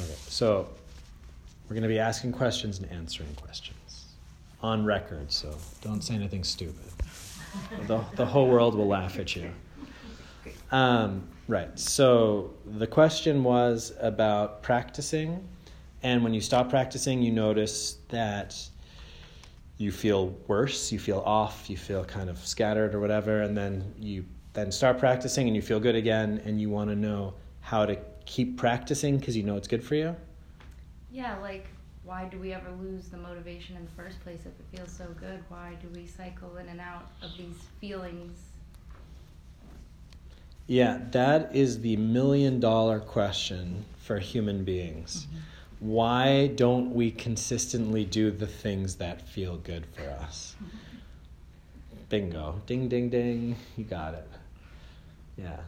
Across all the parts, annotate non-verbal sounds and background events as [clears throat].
Okay, so we're going to be asking questions and answering questions on record, so don't say anything stupid. [laughs] The, the whole world will laugh at you. Um, right, so the question was about practicing, and when you stop practicing, you notice that you feel worse, you feel off, you feel kind of scattered or whatever, and then you then start practicing and you feel good again, and you want to know how to keep practicing because you know it's good for you. Yeah, like why do we ever lose the motivation in the first place if it feels so good? Why do we cycle in and out of these feelings? Yeah, that is the million dollar question for human beings. Mm-hmm. Why don't we consistently do the things that feel good for us? Mm-hmm. Bingo. Ding, ding, ding. You got it. Yeah.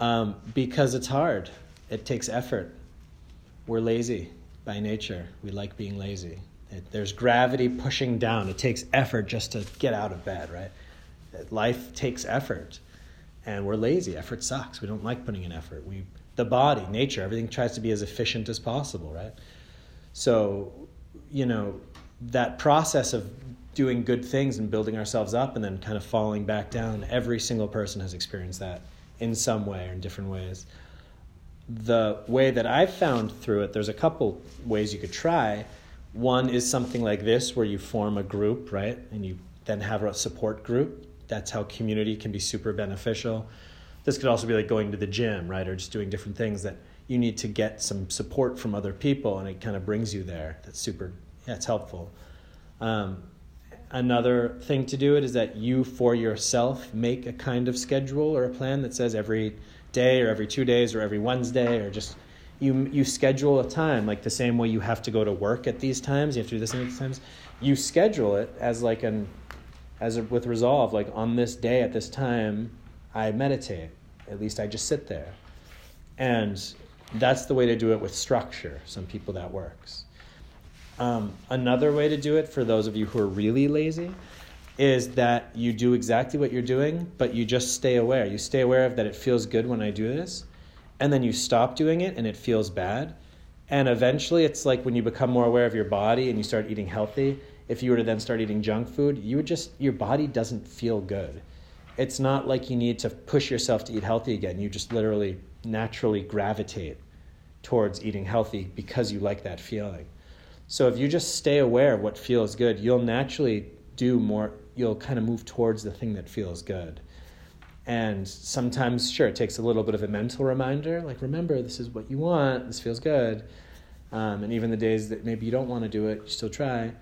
Um, because it's hard, it takes effort. We're lazy by nature. We like being lazy. It, there's gravity pushing down. It takes effort just to get out of bed, right? Life takes effort, and we're lazy. Effort sucks. We don't like putting in effort. We, the body, nature, everything tries to be as efficient as possible, right? So, you know, that process of doing good things and building ourselves up and then kind of falling back down, every single person has experienced that in some way or in different ways the way that I've found through it, there's a couple ways you could try. One is something like this, where you form a group, right? And you then have a support group. That's how community can be super beneficial. This could also be like going to the gym, right? Or just doing different things that you need to get some support from other people, and it kind of brings you there. That's super, it's helpful. Um, another thing to do it is that you, for yourself, make a kind of schedule or a plan that says every day or every two days or every Wednesday or just you you schedule a time like the same way you have to go to work at these times you have to do this at these times. You schedule it as like an as a, with resolve like on this day at this time i meditate. At least i just sit there. And that's the way to do it with structure some people that works um, another way to do it for those of you who are really lazy is that you do exactly what you're doing, but you just stay aware. You stay aware of that it feels good when I do this, and then you stop doing it and it feels bad. And eventually, it's like when you become more aware of your body and you start eating healthy. If you were to then start eating junk food, you would just, your body doesn't feel good. It's not like you need to push yourself to eat healthy again. You just literally naturally gravitate towards eating healthy because you like that feeling. So if you just stay aware of what feels good, you'll naturally do more you'll kind of move towards the thing that feels good. And sometimes, sure, it takes a little bit of a mental reminder, like remember this is what you want, this feels good. Um, and even the days that maybe you don't want to do it, you still try.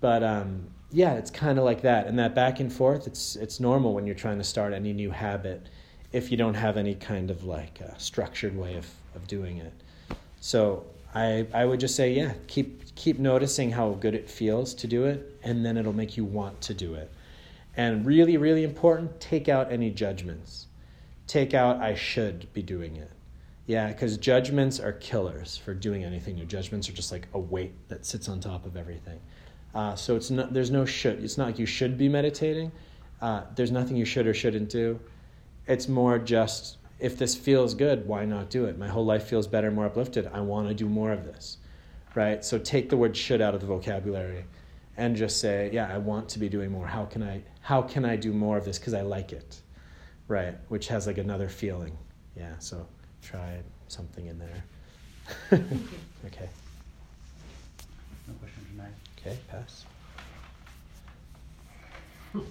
But um, yeah, it's kind of like that, and that back and forth. It's it's normal when you're trying to start any new habit, if you don't have any kind of like structured way of of doing it. So I I would just say yeah, keep keep noticing how good it feels to do it, and then it'll make you want to do it. And really, really important, take out any judgments. Take out, I should be doing it. Yeah, because judgments are killers for doing anything Your Judgments are just like a weight that sits on top of everything. Uh, so it's not, there's no should. It's not like you should be meditating. Uh, there's nothing you should or shouldn't do. It's more just if this feels good, why not do it? My whole life feels better, more uplifted. I want to do more of this right? So take the word should out of the vocabulary and just say, yeah, I want to be doing more. How can I how can I do more of this because I like it? Right? Which has like another feeling. Yeah, so try something in there. [laughs] okay. No question tonight. Okay, pass. [laughs]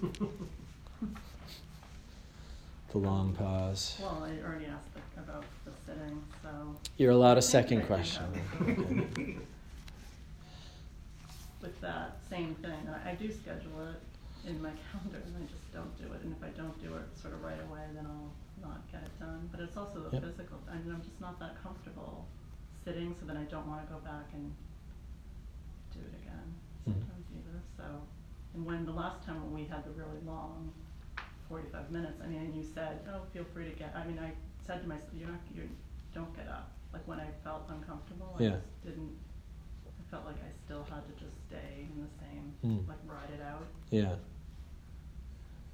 the long pause. Well, I already asked about the sitting, so. You're allowed a second question. [laughs] With that same thing, I, I do schedule it in my [laughs] calendar and I just don't do it. And if I don't do it sort of right away, then I'll not get it done. But it's also the Yep. physical, I mean, I'm just not that comfortable sitting, so then I don't wanna go back and do it again Mhm. sometimes either, so. And when, the last time when we had the really long forty-five minutes, I mean, and you said, oh, feel free to get, I mean, I said to myself, you're not, you don't get up. Like when I felt uncomfortable, I Yeah. just didn't, felt like I still had to just stay in the same, Mm. like ride it out. Yeah.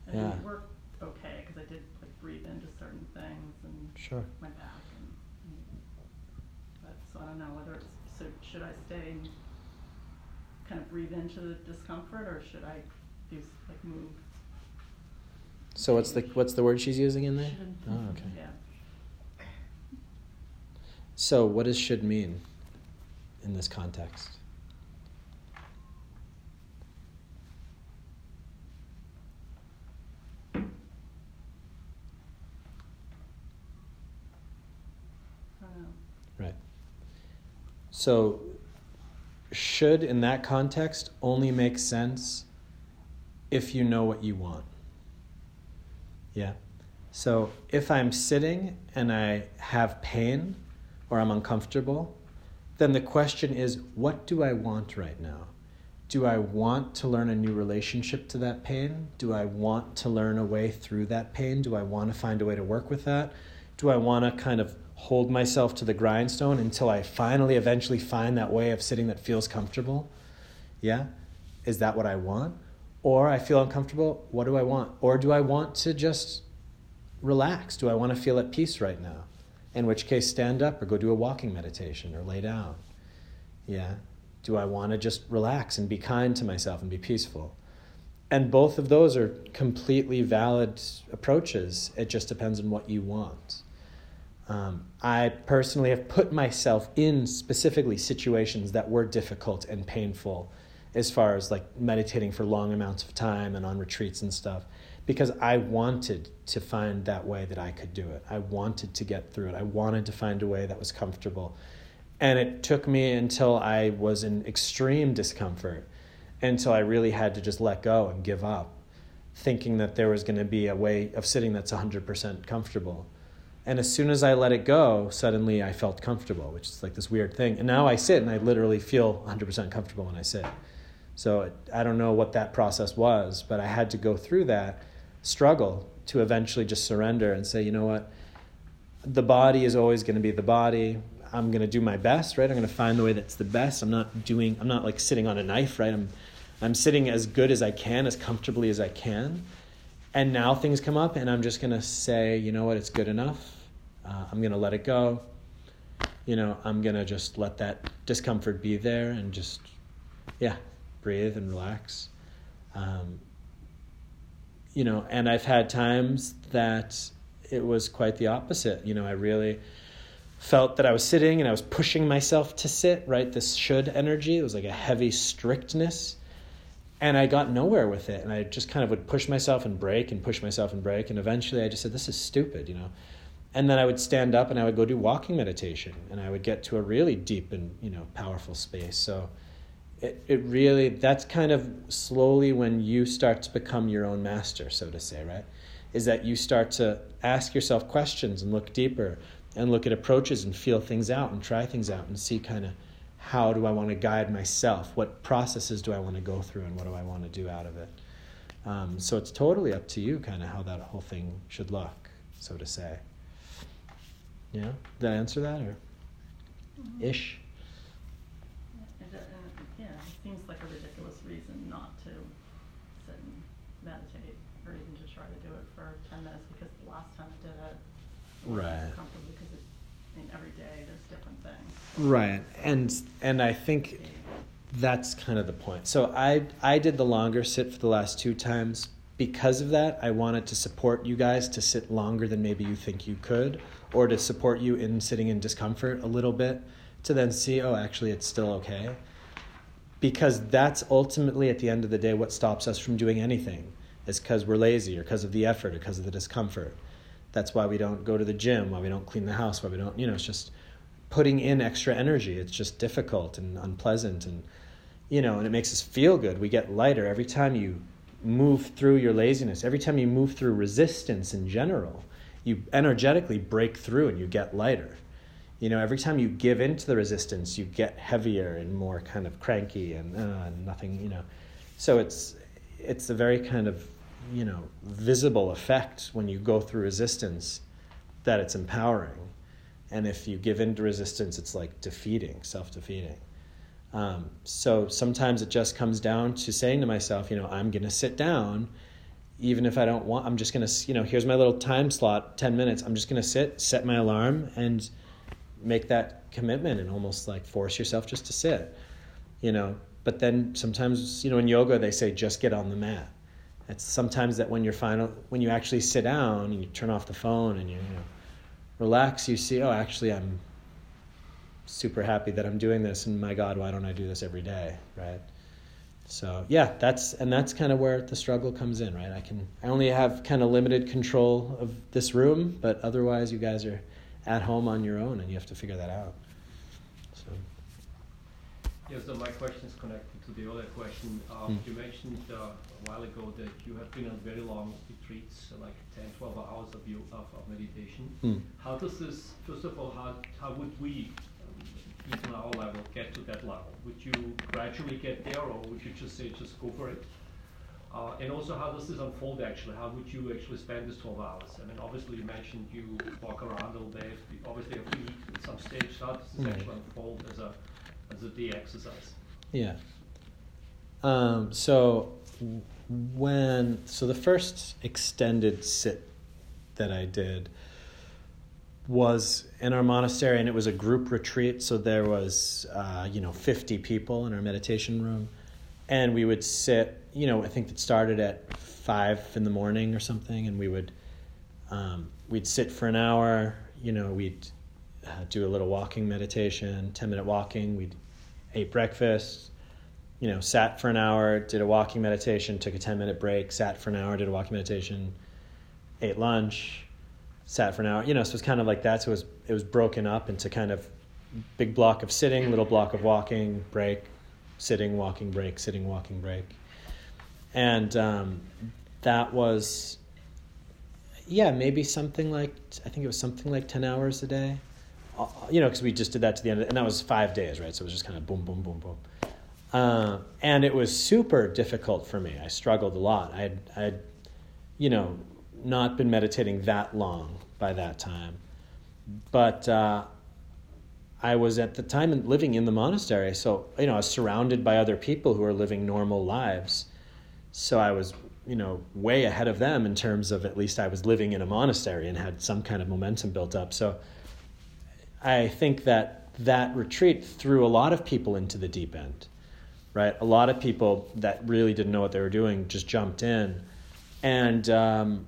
And Yeah. it worked okay, cause I did like breathe into certain things and Sure. my back and, but so I don't know whether it's, so should I stay and kind of breathe into the discomfort or should I do, like move? So what's the what's the word she's using in there? Should. Oh, okay. Yeah. So what does should mean in this context? I don't know. Right. So, should in that context only make sense if you know what you want. Yeah. So, if I'm sitting and I have pain or I'm uncomfortable, then the question is what do I want right now? Do I want to learn a new relationship to that pain? Do I want to learn a way through that pain? Do I want to find a way to work with that? Do I want to kind of hold myself to the grindstone until I finally eventually find that way of sitting that feels comfortable? Yeah? Is that what I want? Or I feel uncomfortable, what do I want? Or do I want to just relax? Do I want to feel at peace right now? In which case, stand up or go do a walking meditation or lay down. Yeah? Do I want to just relax and be kind to myself and be peaceful? And both of those are completely valid approaches. It just depends on what you want. Um, I personally have put myself in specifically situations that were difficult and painful as far as like meditating for long amounts of time and on retreats and stuff because I wanted to find that way that I could do it. I wanted to get through it. I wanted to find a way that was comfortable. And it took me until I was in extreme discomfort, until I really had to just let go and give up, thinking that there was going to be a way of sitting that's 100% comfortable. And as soon as I let it go, suddenly I felt comfortable, which is like this weird thing. And now I sit and I literally feel 100% comfortable when I sit. So I don't know what that process was, but I had to go through that struggle to eventually just surrender and say, you know what? The body is always going to be the body. I'm going to do my best, right? I'm going to find the way that's the best. I'm not doing, I'm not like sitting on a knife, right? I'm, I'm sitting as good as I can, as comfortably as I can. And now things come up, and I'm just going to say, you know what? It's good enough. Uh, I'm going to let it go. You know, I'm going to just let that discomfort be there and just, yeah, breathe and relax. Um, you know, and I've had times that it was quite the opposite. You know, I really felt that I was sitting and I was pushing myself to sit, right? This should energy. It was like a heavy strictness. And I got nowhere with it. And I just kind of would push myself and break and push myself and break. And eventually I just said, this is stupid, you know. And then I would stand up and I would go do walking meditation. And I would get to a really deep and, you know, powerful space. So it, it really, that's kind of slowly when you start to become your own master, so to say, right? Is that you start to ask yourself questions and look deeper and look at approaches and feel things out and try things out and see kind of how do I want to guide myself? What processes do I want to go through and what do I want to do out of it? Um, so it's totally up to you, kind of how that whole thing should look, so to say. Yeah, did I answer that or ish? It, do- and, yeah, it seems like a ridiculous reason not to sit and meditate or even to try to do it for ten minutes because the last time I did it, I wasn't Right. comfortable because it, I mean, every day there's different things. Right, and and I think that's kind of the point. So I I did the longer sit for the last two times because of that. I wanted to support you guys to sit longer than maybe you think you could, or to support you in sitting in discomfort a little bit, to then see oh actually it's still okay, because that's ultimately at the end of the day what stops us from doing anything is because we're lazy or because of the effort or because of the discomfort. That's why we don't go to the gym, why we don't clean the house, why we don't you know it's just putting in extra energy. It's just difficult and unpleasant and you know, and it makes us feel good. We get lighter every time you move through your laziness, every time you move through resistance in general. You energetically break through and you get lighter. You know, every time you give into the resistance, you get heavier and more kind of cranky and uh, nothing, you know. So it's it's a very kind of, you know, visible effect when you go through resistance that it's empowering. And if you give in to resistance, it's like defeating, self defeating. Um, so sometimes it just comes down to saying to myself, you know, I'm going to sit down, even if I don't want, I'm just going to, you know, here's my little time slot, 10 minutes. I'm just going to sit, set my alarm, and make that commitment and almost like force yourself just to sit, you know. But then sometimes, you know, in yoga they say just get on the mat. It's sometimes that when you're final, when you actually sit down and you turn off the phone and you, you know, relax, you see, oh, actually, I'm super happy that I'm doing this, and my God, why don't I do this every day, right? So yeah, that's and that's kind of where the struggle comes in, right? I can I only have kind of limited control of this room, but otherwise, you guys are at home on your own, and you have to figure that out. Yeah, so my question is connected to the earlier question. Mm. You mentioned uh, a while ago that you have been on very long retreats, like 10, 12 hours of, you, of, of meditation. Mm. How does this, first of all, how, how would we, um, even our level, get to that level? Would you gradually get there, or would you just say, just go for it? Uh, and also, how does this unfold actually? How would you actually spend these 12 hours? I mean, obviously, you mentioned you walk around all day, obviously, a week at some stage. How does this mm. actually unfold as a as a D exercise. Yeah. Um, so when so the first extended sit that I did was in our monastery and it was a group retreat so there was uh, you know 50 people in our meditation room and we would sit you know i think it started at five in the morning or something and we would um, we'd sit for an hour you know we'd uh, do a little walking meditation, 10 minute walking. We ate breakfast, you know, sat for an hour, did a walking meditation, took a 10 minute break, sat for an hour, did a walking meditation, ate lunch, sat for an hour. You know, so it was kind of like that. So it was, it was broken up into kind of big block of sitting, little block of walking, break, sitting, walking, break, sitting, walking, break. And um, that was, yeah, maybe something like, I think it was something like 10 hours a day you know, because we just did that to the end, and that was five days, right? So it was just kind of boom, boom, boom, boom. Uh, and it was super difficult for me. I struggled a lot. I had, I had, you know, not been meditating that long by that time, but uh, I was at the time living in the monastery, so you know, I was surrounded by other people who are living normal lives. So I was, you know, way ahead of them in terms of at least I was living in a monastery and had some kind of momentum built up. So I think that that retreat threw a lot of people into the deep end, right? A lot of people that really didn't know what they were doing just jumped in, and um,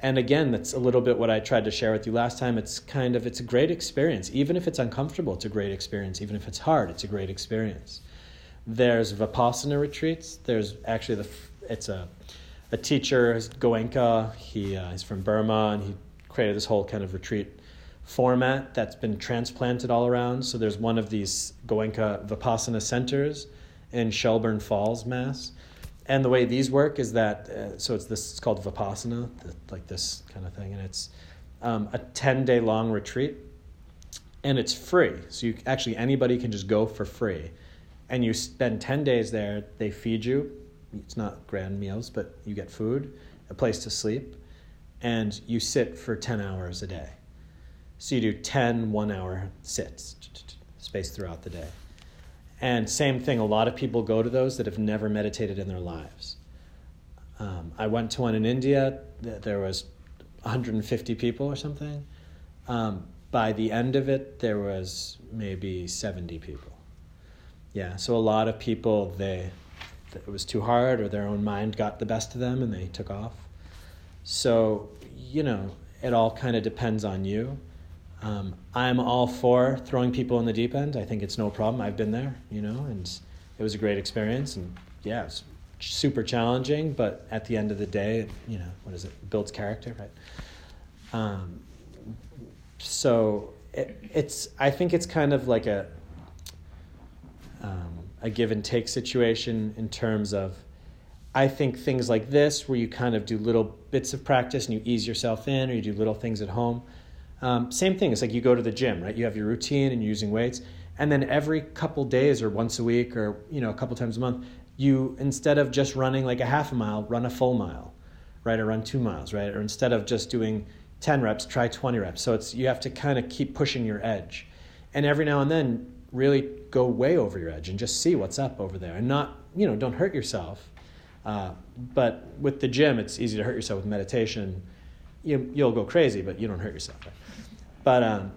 and again, that's a little bit what I tried to share with you last time. It's kind of it's a great experience, even if it's uncomfortable. It's a great experience, even if it's hard. It's a great experience. There's vipassana retreats. There's actually the it's a a teacher Goenka. He uh, he's from Burma and he created this whole kind of retreat format that's been transplanted all around. So there's one of these Goenka Vipassana centers in Shelburne Falls, Mass. And the way these work is that, uh, so it's this, it's called Vipassana, the, like this kind of thing, and it's um, a 10 day long retreat, and it's free. So you actually, anybody can just go for free. And you spend 10 days there, they feed you. It's not grand meals, but you get food, a place to sleep, and you sit for 10 hours a day. So you do 10 one hour sits spaced throughout the day. And same thing, a lot of people go to those that have never meditated in their lives. Um, I went to one in India, there was 150 people or something. Um, by the end of it, there was maybe 70 people. Yeah, so a lot of people, they, it was too hard or their own mind got the best of them and they took off. So, you know, it all kind of depends on you. Um, I'm all for throwing people in the deep end. I think it's no problem. I've been there, you know, and it was a great experience. And yeah, it's super challenging, but at the end of the day, you know, what is it? builds character, right? Um, so it, it's. I think it's kind of like a um, a give and take situation in terms of. I think things like this, where you kind of do little bits of practice and you ease yourself in, or you do little things at home um, same thing. It's like you go to the gym, right? You have your routine and you're using weights, and then every couple days or once a week or you know a couple times a month, you instead of just running like a half a mile, run a full mile, right? Or run two miles, right? Or instead of just doing 10 reps, try 20 reps. So it's you have to kind of keep pushing your edge, and every now and then really go way over your edge and just see what's up over there, and not you know don't hurt yourself. Uh, but with the gym, it's easy to hurt yourself. With meditation, you, you'll go crazy, but you don't hurt yourself. Right? But um,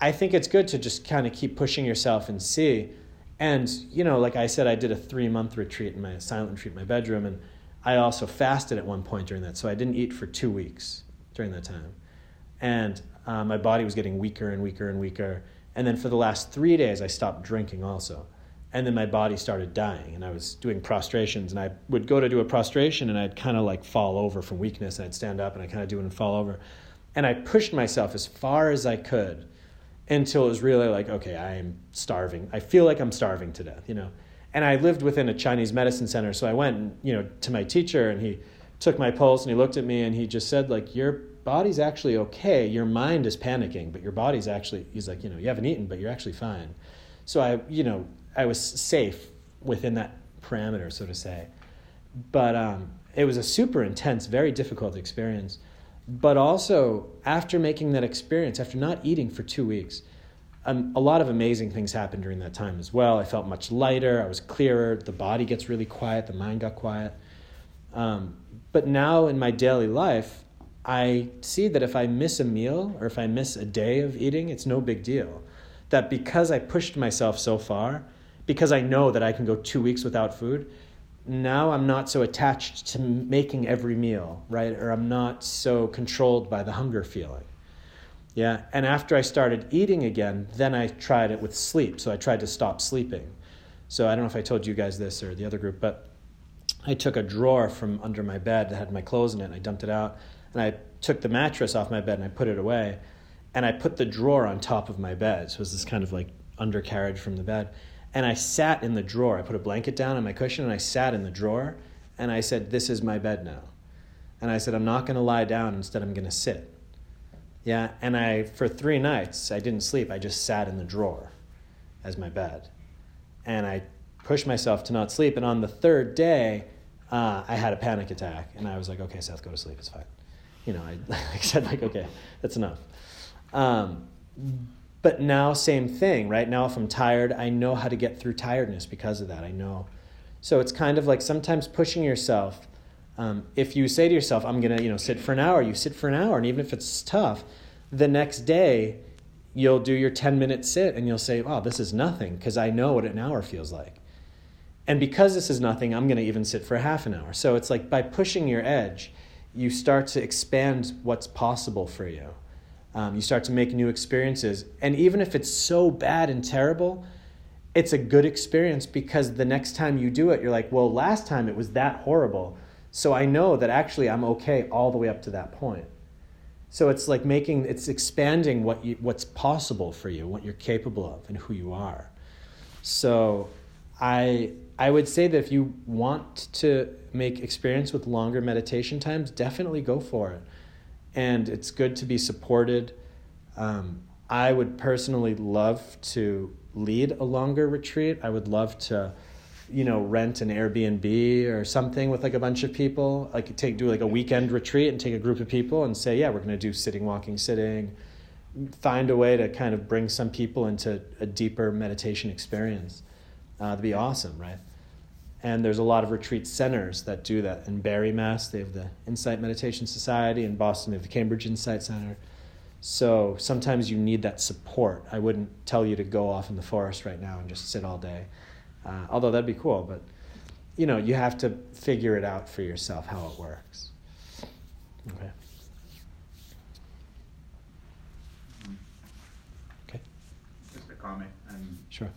I think it's good to just kind of keep pushing yourself and see. And, you know, like I said, I did a three month retreat in my silent retreat in my bedroom, and I also fasted at one point during that. So I didn't eat for two weeks during that time. And uh, my body was getting weaker and weaker and weaker. And then for the last three days, I stopped drinking also. And then my body started dying, and I was doing prostrations. And I would go to do a prostration, and I'd kind of like fall over from weakness, and I'd stand up, and I kind of do it and fall over. And I pushed myself as far as I could until it was really like, okay, I am starving. I feel like I'm starving to death, you know. And I lived within a Chinese medicine center, so I went, you know, to my teacher, and he took my pulse, and he looked at me, and he just said, like, your body's actually okay. Your mind is panicking, but your body's actually. He's like, you know, you haven't eaten, but you're actually fine. So I, you know, I was safe within that parameter, so to say. But um, it was a super intense, very difficult experience. But also, after making that experience, after not eating for two weeks, um, a lot of amazing things happened during that time as well. I felt much lighter, I was clearer, the body gets really quiet, the mind got quiet. Um, but now in my daily life, I see that if I miss a meal or if I miss a day of eating, it's no big deal. That because I pushed myself so far, because I know that I can go two weeks without food, now I'm not so attached to making every meal, right? Or I'm not so controlled by the hunger feeling. Yeah, and after I started eating again, then I tried it with sleep. So I tried to stop sleeping. So I don't know if I told you guys this or the other group, but I took a drawer from under my bed that had my clothes in it and I dumped it out. And I took the mattress off my bed and I put it away. And I put the drawer on top of my bed. So it was this kind of like undercarriage from the bed. And I sat in the drawer. I put a blanket down on my cushion and I sat in the drawer. And I said, This is my bed now. And I said, I'm not going to lie down. Instead, I'm going to sit. Yeah. And I, for three nights, I didn't sleep. I just sat in the drawer as my bed. And I pushed myself to not sleep. And on the third day, uh, I had a panic attack. And I was like, Okay, Seth, go to sleep. It's fine. You know, I, [laughs] I said, like, okay, that's enough. Um, but now, same thing, right? Now, if I'm tired, I know how to get through tiredness because of that. I know. So it's kind of like sometimes pushing yourself. Um, if you say to yourself, I'm going to, you know, sit for an hour, you sit for an hour. And even if it's tough, the next day, you'll do your 10 minute sit and you'll say, wow, this is nothing because I know what an hour feels like. And because this is nothing, I'm going to even sit for half an hour. So it's like by pushing your edge, you start to expand what's possible for you. Um, you start to make new experiences. And even if it's so bad and terrible, it's a good experience because the next time you do it, you're like, well, last time it was that horrible. So I know that actually I'm okay all the way up to that point. So it's like making, it's expanding what you, what's possible for you, what you're capable of, and who you are. So I, I would say that if you want to make experience with longer meditation times, definitely go for it and it's good to be supported. Um, I would personally love to lead a longer retreat. I would love to, you know, rent an Airbnb or something with like a bunch of people. Like take do like a weekend retreat and take a group of people and say, yeah, we're going to do sitting, walking, sitting. Find a way to kind of bring some people into a deeper meditation experience. Uh, that'd be awesome, right? And there's a lot of retreat centers that do that. In Barre, Mass, they have the Insight Meditation Society. In Boston, they have the Cambridge Insight Center. So sometimes you need that support. I wouldn't tell you to go off in the forest right now and just sit all day, uh, although that'd be cool. But you know, you have to figure it out for yourself how it works. Okay. Okay. Just a comment, I'm Sure.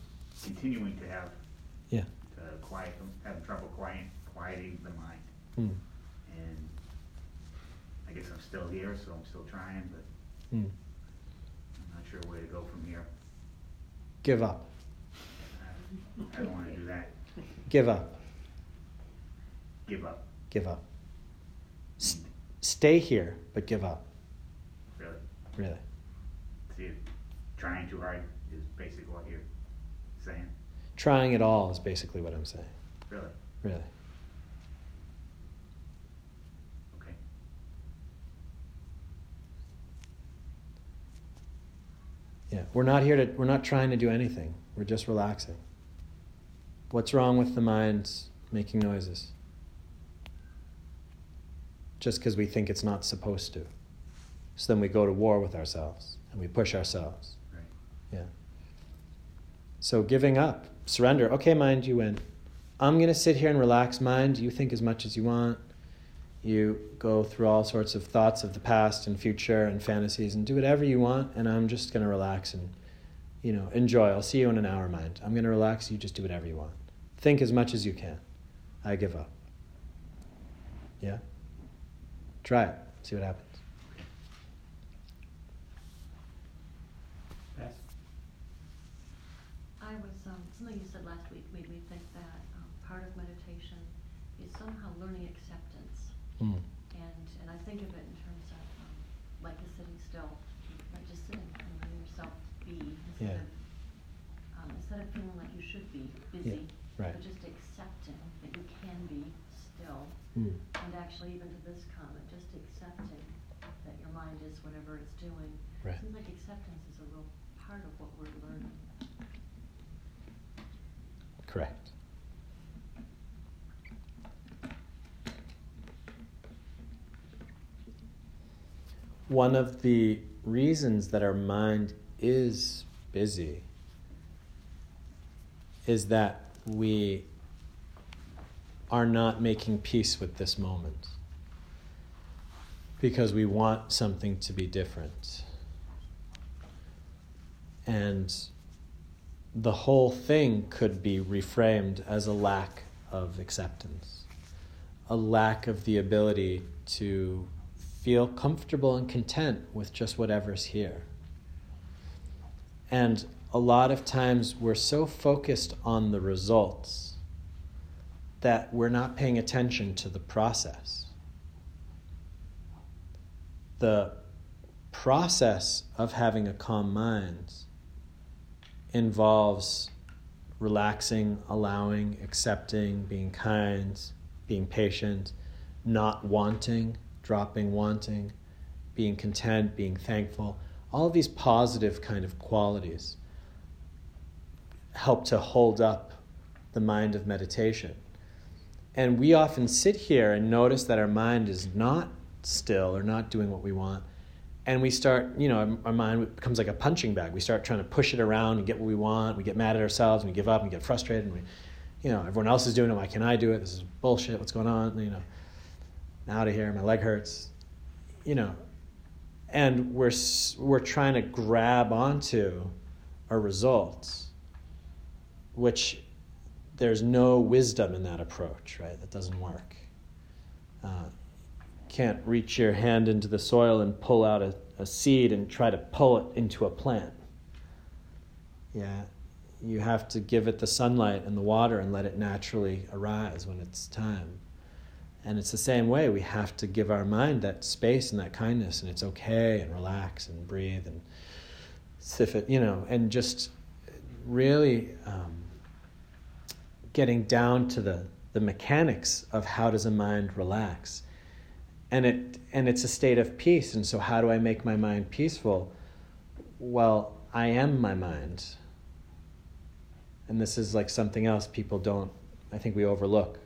continuing to have, Yeah. To having trouble quiet, quieting the mind. Mm. And I guess I'm still here, so I'm still trying, but Mm. I'm not sure where to go from here. Give up. I- I don't wanna do that, Give up. give up, Give up. S- stay here, but give up. really. Really. See, trying too hard is basically what you're saying, Trying at all is basically what I'm saying. Really, Really. okay. Yeah. We're not here to, we're not trying to do anything. We're just relaxing. What's wrong with the mind making noises? Just because we think it's not supposed to. So then we go to war with ourselves and we push ourselves. Right. Yeah. So giving up, surrender. Okay, mind, you win. I'm going to sit here and relax. Mind, you think as much as you want. You go through all sorts of thoughts of the past and future and fantasies and do whatever you want, and I'm just going to relax and, you know, enjoy. I'll see you in an hour, mind. I'm going to relax. You just do whatever you want. Think as much as you can. I give up. Yeah? Try it. See what happens. Pass. I was, um, something you said last week made me think that, um, part of meditation is somehow learning acceptance. Mm. And, and I think of it in terms of, um, like a sitting still, right, just sitting and letting yourself be Yeah. instead of, um, instead of feeling like you should be busy. Right. But just accepting that you can be still. Mm. And actually even to this comment, just accepting that your mind is whatever it's doing. Right. Seems like acceptance is a real part of what we're learning. Correct. One of the reasons that our mind is busy is that we are not making peace with this moment because we want something to be different. And the whole thing could be reframed as a lack of acceptance, a lack of the ability to feel comfortable and content with just whatever's here. And a lot of times we're so focused on the results that we're not paying attention to the process. The process of having a calm mind involves relaxing, allowing, accepting, being kind, being patient, not wanting, dropping wanting, being content, being thankful. All of these positive kind of qualities help to hold up the mind of meditation. And we often sit here and notice that our mind is not still or not doing what we want and we start, you know, our, our, mind becomes like a punching bag. We start trying to push it around and get what we want. We get mad at ourselves and we give up and get frustrated and we, you know, everyone else is doing it. Why can't I do it? This is bullshit. What's going on? You know, I'm out of here. My leg hurts. You know, and we're we're trying to grab onto our results, which there's no wisdom in that approach. Right? That doesn't work. Uh, can't reach your hand into the soil and pull out a, a seed and try to pull it into a plant. Yeah, you have to give it the sunlight and the water and let it naturally arise when it's time. And it's the same way. We have to give our mind that space and that kindness, and it's okay, and relax and breathe and sift it, you know, and just really um, getting down to the, the mechanics of how does a mind relax. And it and it's a state of peace. And so how do i make my mind peaceful? Well i am my mind. And this is like something else people don't i think we overlook.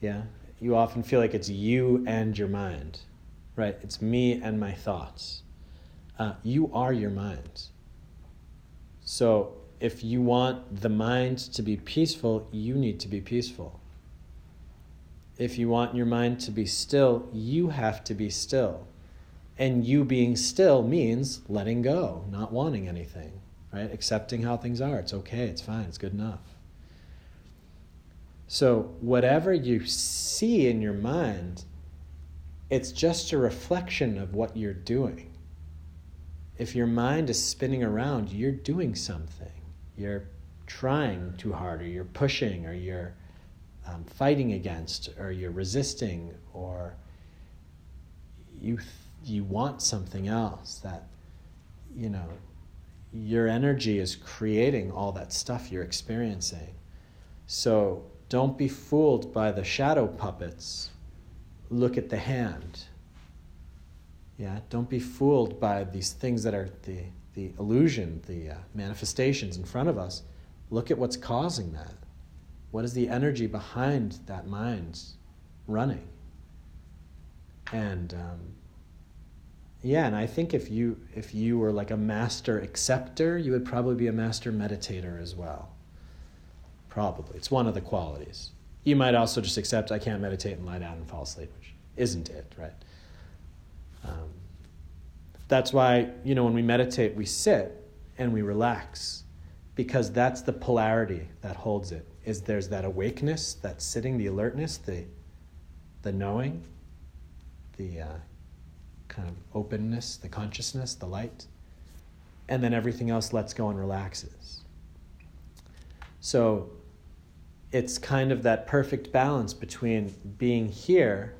Yeah? You often feel like it's you and your mind right? It's me and my thoughts. Uh, you are your mind. So if you want the mind to be peaceful you need to be peaceful if you want your mind to be still, you have to be still. And you being still means letting go, not wanting anything, right? Accepting how things are. It's okay, it's fine, it's good enough. So, whatever you see in your mind, it's just a reflection of what you're doing. If your mind is spinning around, you're doing something. You're trying too hard, or you're pushing, or you're um, fighting against, or you're resisting, or you th- you want something else that you know your energy is creating all that stuff you're experiencing. So don't be fooled by the shadow puppets. Look at the hand. Yeah, don't be fooled by these things that are the the illusion, the uh, manifestations in front of us. Look at what's causing that. What is the energy behind that mind running? And um, yeah, and I think if you if you were like a master acceptor, you would probably be a master meditator as well. Probably. It's one of the qualities. You might also just accept I can't meditate and lie down and fall asleep, which isn't it, right? Um, that's why, you know, when we meditate, we sit and we relax because that's the polarity that holds it. Is there's that awakeness, that sitting, the alertness, the the knowing, the uh, kind of openness, the consciousness, the light, and then everything else lets go and relaxes. So it's kind of that perfect balance between being here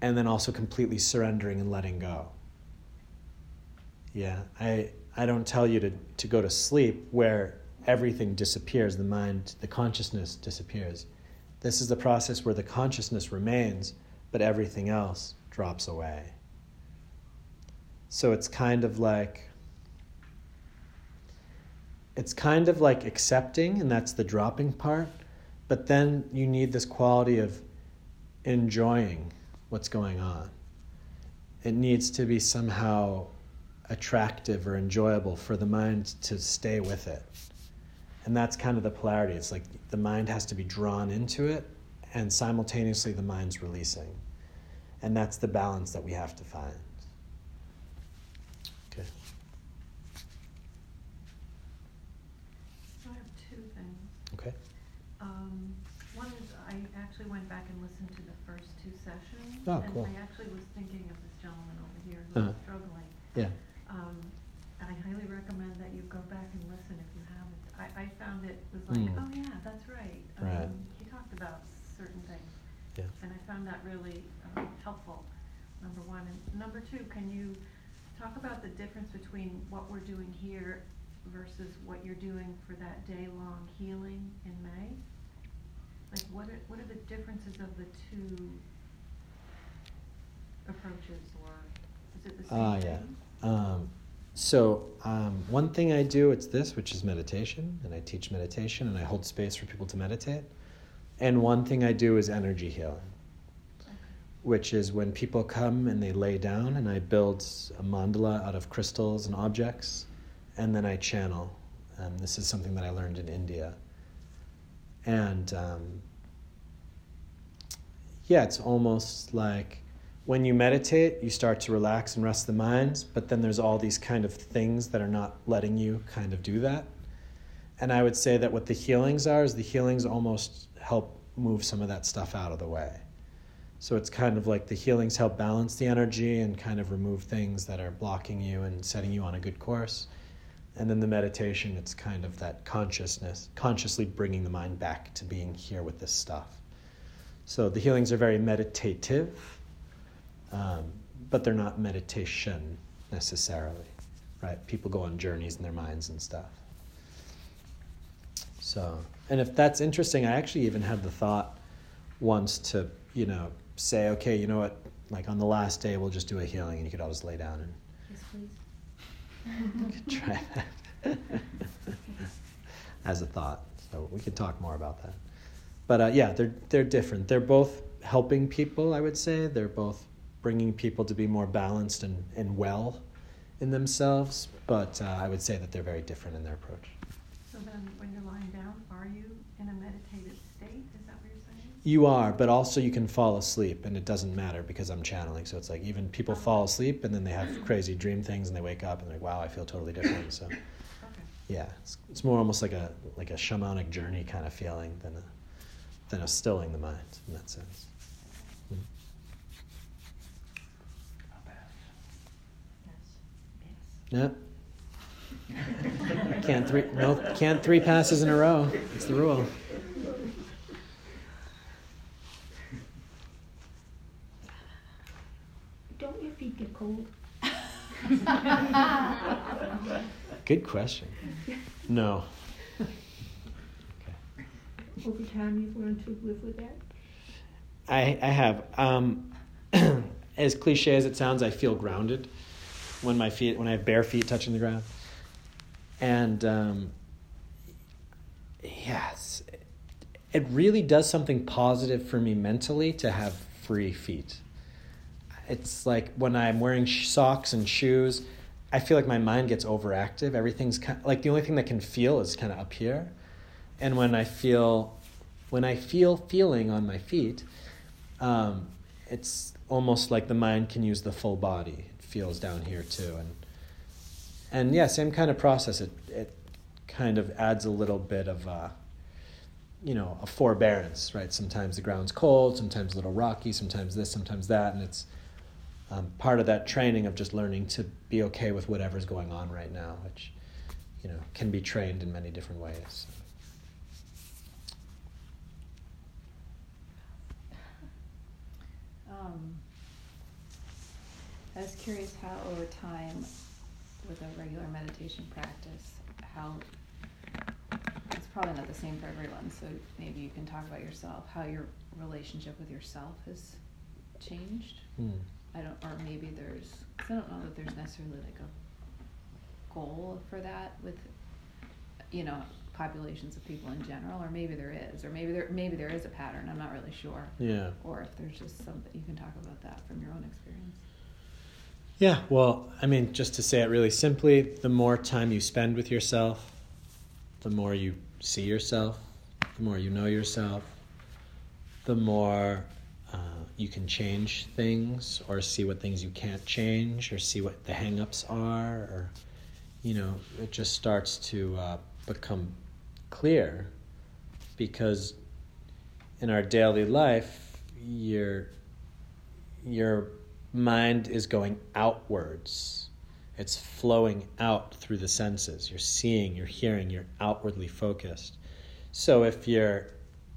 and then also completely surrendering and letting go. Yeah, I, I don't tell you to, to go to sleep where everything disappears, the mind, the consciousness disappears. This is the process where the consciousness remains, but everything else drops away. So it's kind of like it's kind of like accepting, and that's the dropping part, but then you need this quality of enjoying what's going on. It needs to be somehow attractive or enjoyable for the mind to stay with it. And that's kind of the polarity. It's like the mind has to be drawn into it, and simultaneously the mind's releasing. And that's the balance that we have to find. Okay. I have two things. Okay. Um, one is I actually went back and listened to the first two sessions. Oh, cool. And I actually was thinking of this gentleman over here Uh-huh. who's struggling. Yeah. Um, I highly recommend that you go back and listen if you haven't. I, I found it was like, Hmm. oh yeah, that's right. Right. Um, he talked about certain things. Yeah. And I found that really um, helpful, number one. And number two, can you talk about the difference between what we're doing here versus what you're doing for that day-long healing in May? Like, what are, what are the differences of the two approaches, or is it the same Ah, thing? Um, so um, one thing I do it's this, which is meditation, and I teach meditation, and I hold space for people to meditate. And one thing I do is energy healing, which is when people come and they lay down, and I build a mandala out of crystals and objects, and then I channel. Um, this is something that I learned in India, and um, yeah, it's almost like when you meditate, you start to relax and rest the mind, but then there's all these kind of things that are not letting you kind of do that. And I would say that what the healings are is the healings almost help move some of that stuff out of the way. So it's kind of like the healings help balance the energy and kind of remove things that are blocking you and setting you on a good course. And then the meditation, it's kind of that consciousness, consciously bringing the mind back to being here with this stuff. So the healings are very meditative, um, but they're not meditation necessarily, right? People go on journeys in their minds and stuff. So, and if that's interesting, I actually even had the thought once to, you know, say, okay, you know what, like on the last day, we'll just do a healing and you could all just lay down and Yes, please. [laughs] try that [laughs] as a thought. So we could talk more about that. But uh, yeah, they're they're different. They're both helping people. I would say they're both bringing people to be more balanced and, and well in themselves. But uh, I would say that they're very different in their approach. So then, when you're lying down, are you in a meditative state? Is that what you're saying? You are, but also you can fall asleep, and it doesn't matter because I'm channeling. So it's like even people fall asleep, and then they have crazy dream things, and they wake up and they're like, "Wow, I feel totally different." So Okay. yeah, it's, it's more almost like a like a shamanic journey kind of feeling than a than a stilling the mind in that sense. Mm. Not bad. Yep. can't three no can't three passes in a row. It's the rule. Don't your feet get cold? Good question. No. Over time, you've learned to live with that? I, I have. Um, [clears throat] as cliche as it sounds, I feel grounded when my feet, when I have bare feet touching the ground. And um, yes, it really does something positive for me mentally to have free feet. it's like when I'm wearing socks and shoes, I feel like my mind gets overactive. Everything's kind like the only thing that can feel is kind of up here. And when I feel, when I feel feeling on my feet, um, it's almost like the mind can use the full body. Feels down here too, and and yeah, same kind of process. It it kind of adds a little bit of. Uh, you know, a forbearance, right? Sometimes the ground's cold, sometimes a little rocky, sometimes this, sometimes that, and it's um, part of that training of just learning to be okay with whatever's going on right now, which you know can be trained in many different ways. Um, I was curious how over time, with a regular meditation practice, how it's probably not the same for everyone. So maybe you can talk about yourself, how your relationship with yourself has changed. Hmm. I don't, or maybe there's, 'cause I don't know that there's necessarily like a goal for that with, you know, populations of people in general, or maybe there is, or maybe there, maybe there is a pattern. I'm not really sure. Yeah. Or if there's just something you can talk about that from your own experience. Yeah, well, I mean, just to say it really simply, the more time you spend with yourself, the more you see yourself, the more you know yourself, the more uh, you can change things or see what things you can't change or see what the hangups are, or, you know, it just starts to uh, become clear because in our daily life, your, your mind is going outwards. It's flowing out through the senses. You're seeing, you're hearing, you're outwardly focused. So if you're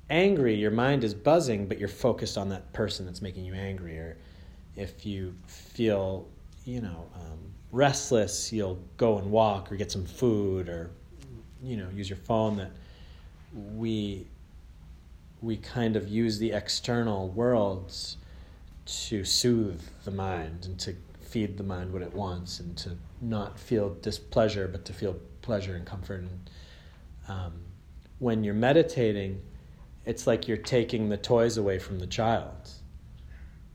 angry, your mind is buzzing, but you're focused on that person that's making you angry. Or if you feel, you know, um, restless, you'll go and walk or get some food or, you know, use your phone. That we we kind of use the external worlds to soothe the mind and to feed the mind what it wants and to not feel displeasure but to feel pleasure and comfort. And um, when you're meditating it's like you're taking the toys away from the child.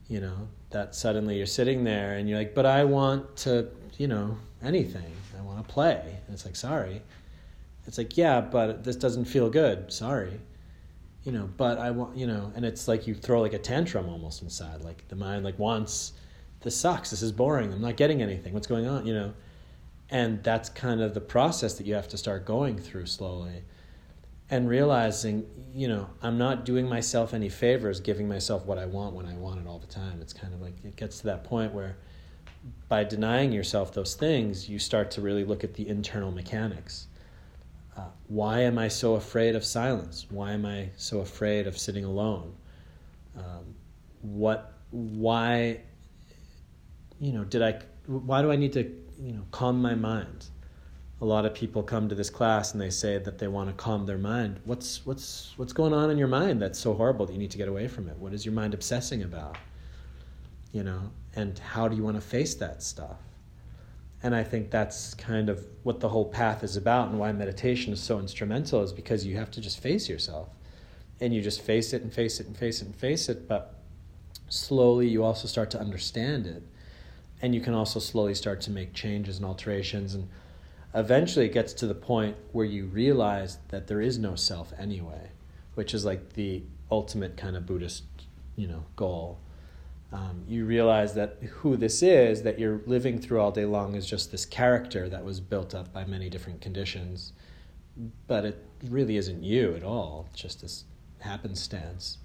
You know that suddenly you're sitting there and you're like but i want to you know anything. I want to play. And it's like sorry. It's like yeah but this doesn't feel good. Sorry you know but i want you know and it's like you throw like a tantrum almost inside like the mind like wants this sucks this is boring i'm not getting anything what's going on you know? And that's kind of the process that you have to start going through slowly and realizing you know i'm not doing myself any favors giving myself what i want when i want it all the time. It's kind of like it gets to that point where by denying yourself those things you start to really look at the internal mechanics uh, why am I so afraid of silence? Why am I so afraid of sitting alone? Um, what? Why? You know, did I? Why do I need to? You know, calm my mind. A lot of people come to this class and they say that they want to calm their mind. What's what's what's going on in your mind that's so horrible that you need to get away from it? What is your mind obsessing about? You know, and how do you want to face that stuff? And I think that's kind of what the whole path is about and why meditation is so instrumental is because you have to just face yourself. And you just face it and face it and face it and face it, but slowly you also start to understand it. And you can also slowly start to make changes and alterations. And eventually it gets to the point where you realize that there is no self anyway, which is like the ultimate kind of Buddhist, you know, goal um, you realize that who this is that you're living through all day long is just this character that was built up by many different conditions, but it really isn't you at all. Just this happenstance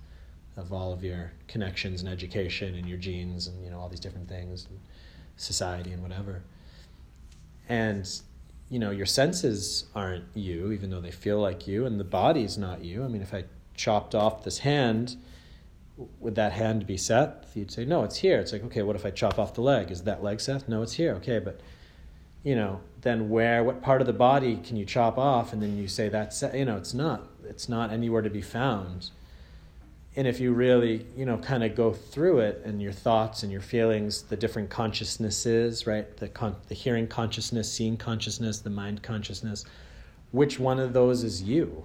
of all of your connections and education and your genes and you know all these different things, and society and whatever. And you know your senses aren't you, even though they feel like you, and the body's not you. I mean, if I chopped off this hand would that hand be Seth? You'd say, no, it's here. It's like, okay, what if I chop off the leg? Is that leg Seth? No, it's here. Okay, but you know, then where, what part of the body can you chop off? And then you say that's, you know, it's not, it's not anywhere to be found. And if you really, you know, kind of go through it and your thoughts and your feelings, the different consciousnesses, right? The con- the hearing consciousness, seeing consciousness, the mind consciousness, which one of those is you?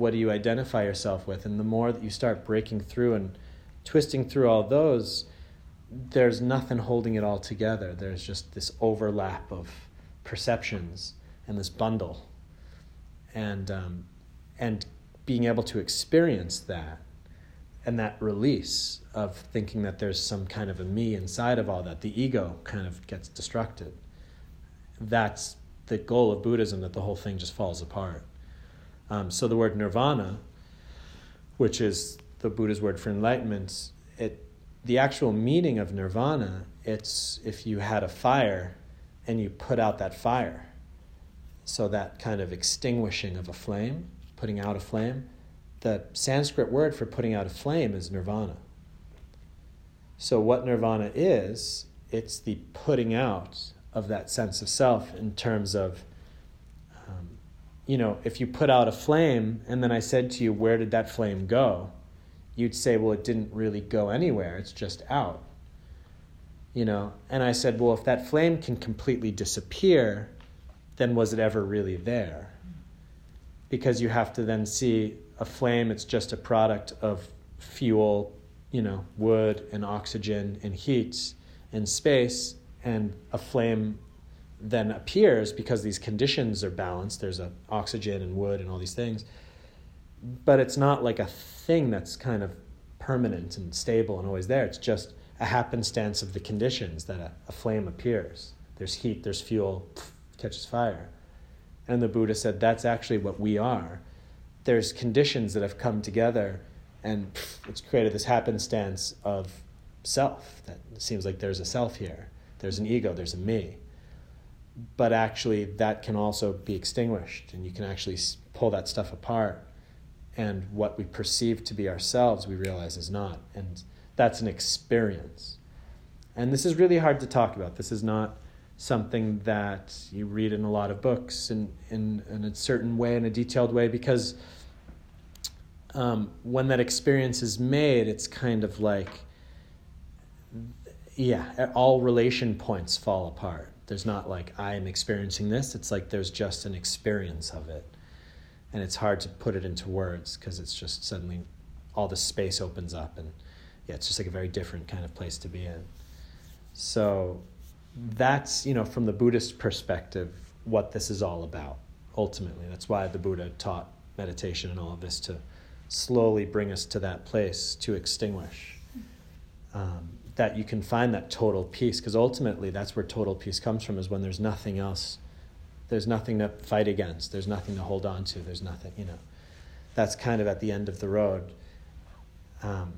What do you identify yourself with? And the more that you start breaking through and twisting through all those, there's nothing holding it all together. There's just this overlap of perceptions and this bundle, and um, and being able to experience that and that release of thinking that there's some kind of a me inside of all that, the ego kind of gets destructed. That's the goal of Buddhism, that the whole thing just falls apart. Um, so the word nirvana, which is the Buddha's word for enlightenment, it the actual meaning of nirvana, it's if you had a fire and you put out that fire. So that kind of extinguishing of a flame, putting out a flame, the Sanskrit word for putting out a flame is nirvana. So what nirvana is, it's the putting out of that sense of self in terms of you know, if you put out a flame and then I said to you, where did that flame go? you'd say, well, it didn't really go anywhere, it's just out. You know, and I said, well, if that flame can completely disappear, then was it ever really there? Because you have to then see a flame, it's just a product of fuel, you know, wood and oxygen and heat and space, and a flame then appears because these conditions are balanced. There's a oxygen and wood and all these things but it's not like a thing that's kind of permanent and stable and always there. It's just a happenstance of the conditions that a, a flame appears. There's heat, there's fuel, catches fire. And the Buddha said that's actually what we are. There's conditions that have come together and it's created this happenstance of self that seems like there's a self here. There's an ego, there's a me. But actually, that can also be extinguished, and you can actually pull that stuff apart. And what we perceive to be ourselves we realize is not and that's an experience. And this is really hard to talk about. This is not something that you read in a lot of books in, in, in a certain way in a detailed way because um, when that experience is made it's kind of like yeah all relation points fall apart there's not like i'm experiencing this. It's like there's just an experience of it. And it's hard to put it into words because it's just suddenly all the space opens up and yeah it's just like a very different kind of place to be in. So that's you know from the buddhist perspective what this is all about ultimately. That's why the buddha taught meditation and all of this to slowly bring us to that place to extinguish. Um, that you can find that total peace because ultimately that's where total peace comes from is when there's nothing else there's nothing to fight against. There's nothing to hold on to. There's nothing, you know. That's kind of at the end of the road. Um,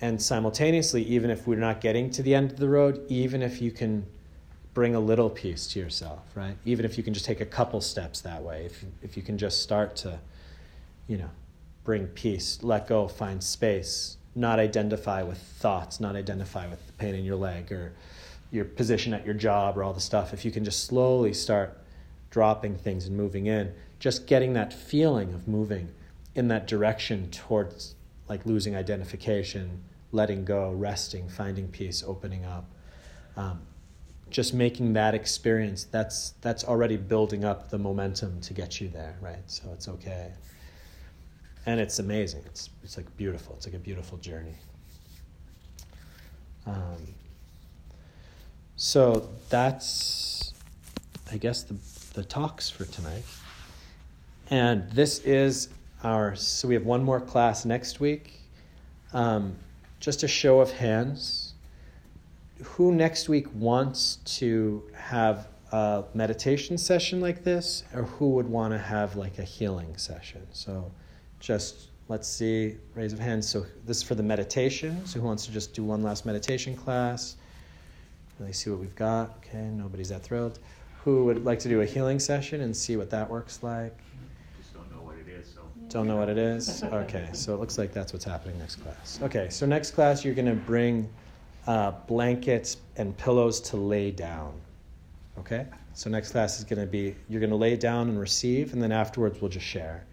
and simultaneously, even if we're not getting to the end of the road, even if you can bring a little peace to yourself, right? Even if you can just take a couple steps that way, if, if you can just start to, you know, bring peace, let go, find space, not identify with thoughts, not identify with the pain in your leg or your position at your job or all the stuff, if you can just slowly start dropping things and moving in, just getting that feeling of moving in that direction towards like losing identification, letting go, resting, finding peace, opening up. Um, just making that experience, that's, that's already building up the momentum to get you there, right? So it's okay. And it's amazing. It's, it's like beautiful. It's like a beautiful journey. Um, so that's, I guess, the the talks for tonight. And this is our, so we have one more class next week. Um, just a show of hands. Who next week wants to have a meditation session like this, or who would want to have like a healing session? So just let's see, raise of hands. So this is for the meditation. So who wants to just do one last meditation class? Really see what we've got. Okay, nobody's that thrilled who would like to do a healing session and see what that works like? Just don't know what it is, so. Don't know what it is? Okay, so it looks like that's what's happening next class. Okay, so next class you're going to bring uh, blankets and pillows to lay down. Okay? So next class is going to be you're going to lay down and receive, and then afterwards we'll just share.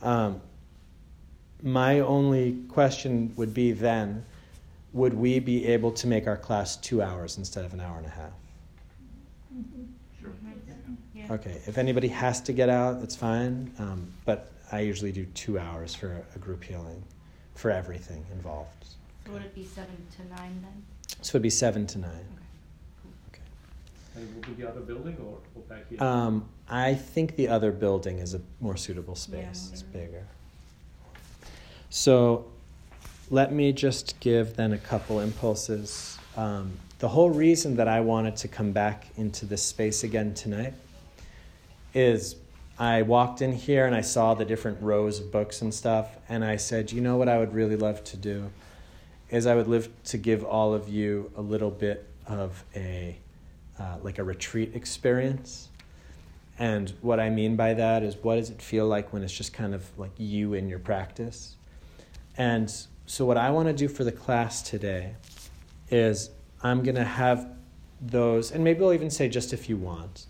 Um, my only question would be then would we be able to make our class two hours instead of an hour and a half? Yeah. Okay, if anybody has to get out, that's fine. Um, but I usually do two hours for a group healing for everything involved. So would it be seven to nine then? So it'd be seven to nine. Okay. And will be the other building or, or back here? Um, I think the other building is a more suitable space. Yeah, it's bigger. So let me just give then a couple impulses. Um, the whole reason that I wanted to come back into this space again tonight is I walked in here and I saw the different rows of books and stuff, and I said, you know what I would really love to do is I would love to give all of you a little bit of a uh, like a retreat experience. And what I mean by that is, what does it feel like when it's just kind of like you in your practice? And so, what I want to do for the class today is I'm going to have those, and maybe I'll even say just if you want.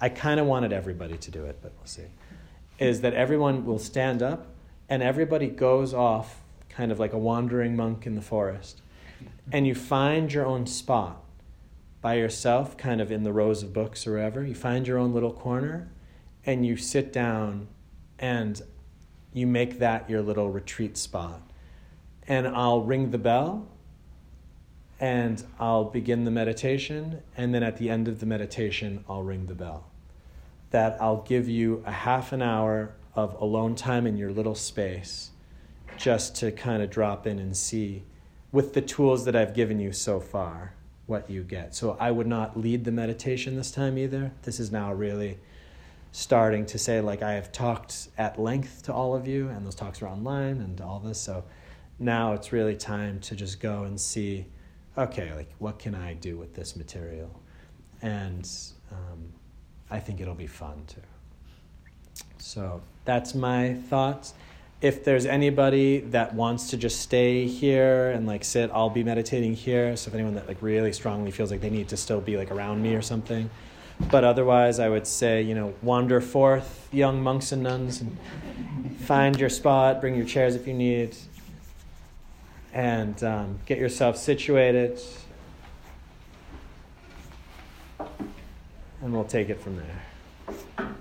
I kind of wanted everybody to do it, but we'll see. Is that everyone will stand up and everybody goes off kind of like a wandering monk in the forest, and you find your own spot by yourself, kind of in the rows of books or wherever. You find your own little corner and you sit down and you make that your little retreat spot. And I'll ring the bell and I'll begin the meditation. And then at the end of the meditation, I'll ring the bell. That I'll give you a half an hour of alone time in your little space just to kind of drop in and see with the tools that I've given you so far what you get. So I would not lead the meditation this time either. This is now really starting to say like I have talked at length to all of you and those talks are online and all this. So now it's really time to just go and see okay, like what can I do with this material? And um, I think it'll be fun too. So that's my thoughts. If there's anybody that wants to just stay here and like sit, I'll be meditating here. So if anyone that like really strongly feels like they need to still be like around me or something. But otherwise, I would say, you know, wander forth, young monks and nuns, and find your spot, bring your chairs if you need, and um, get yourself situated. And we'll take it from there.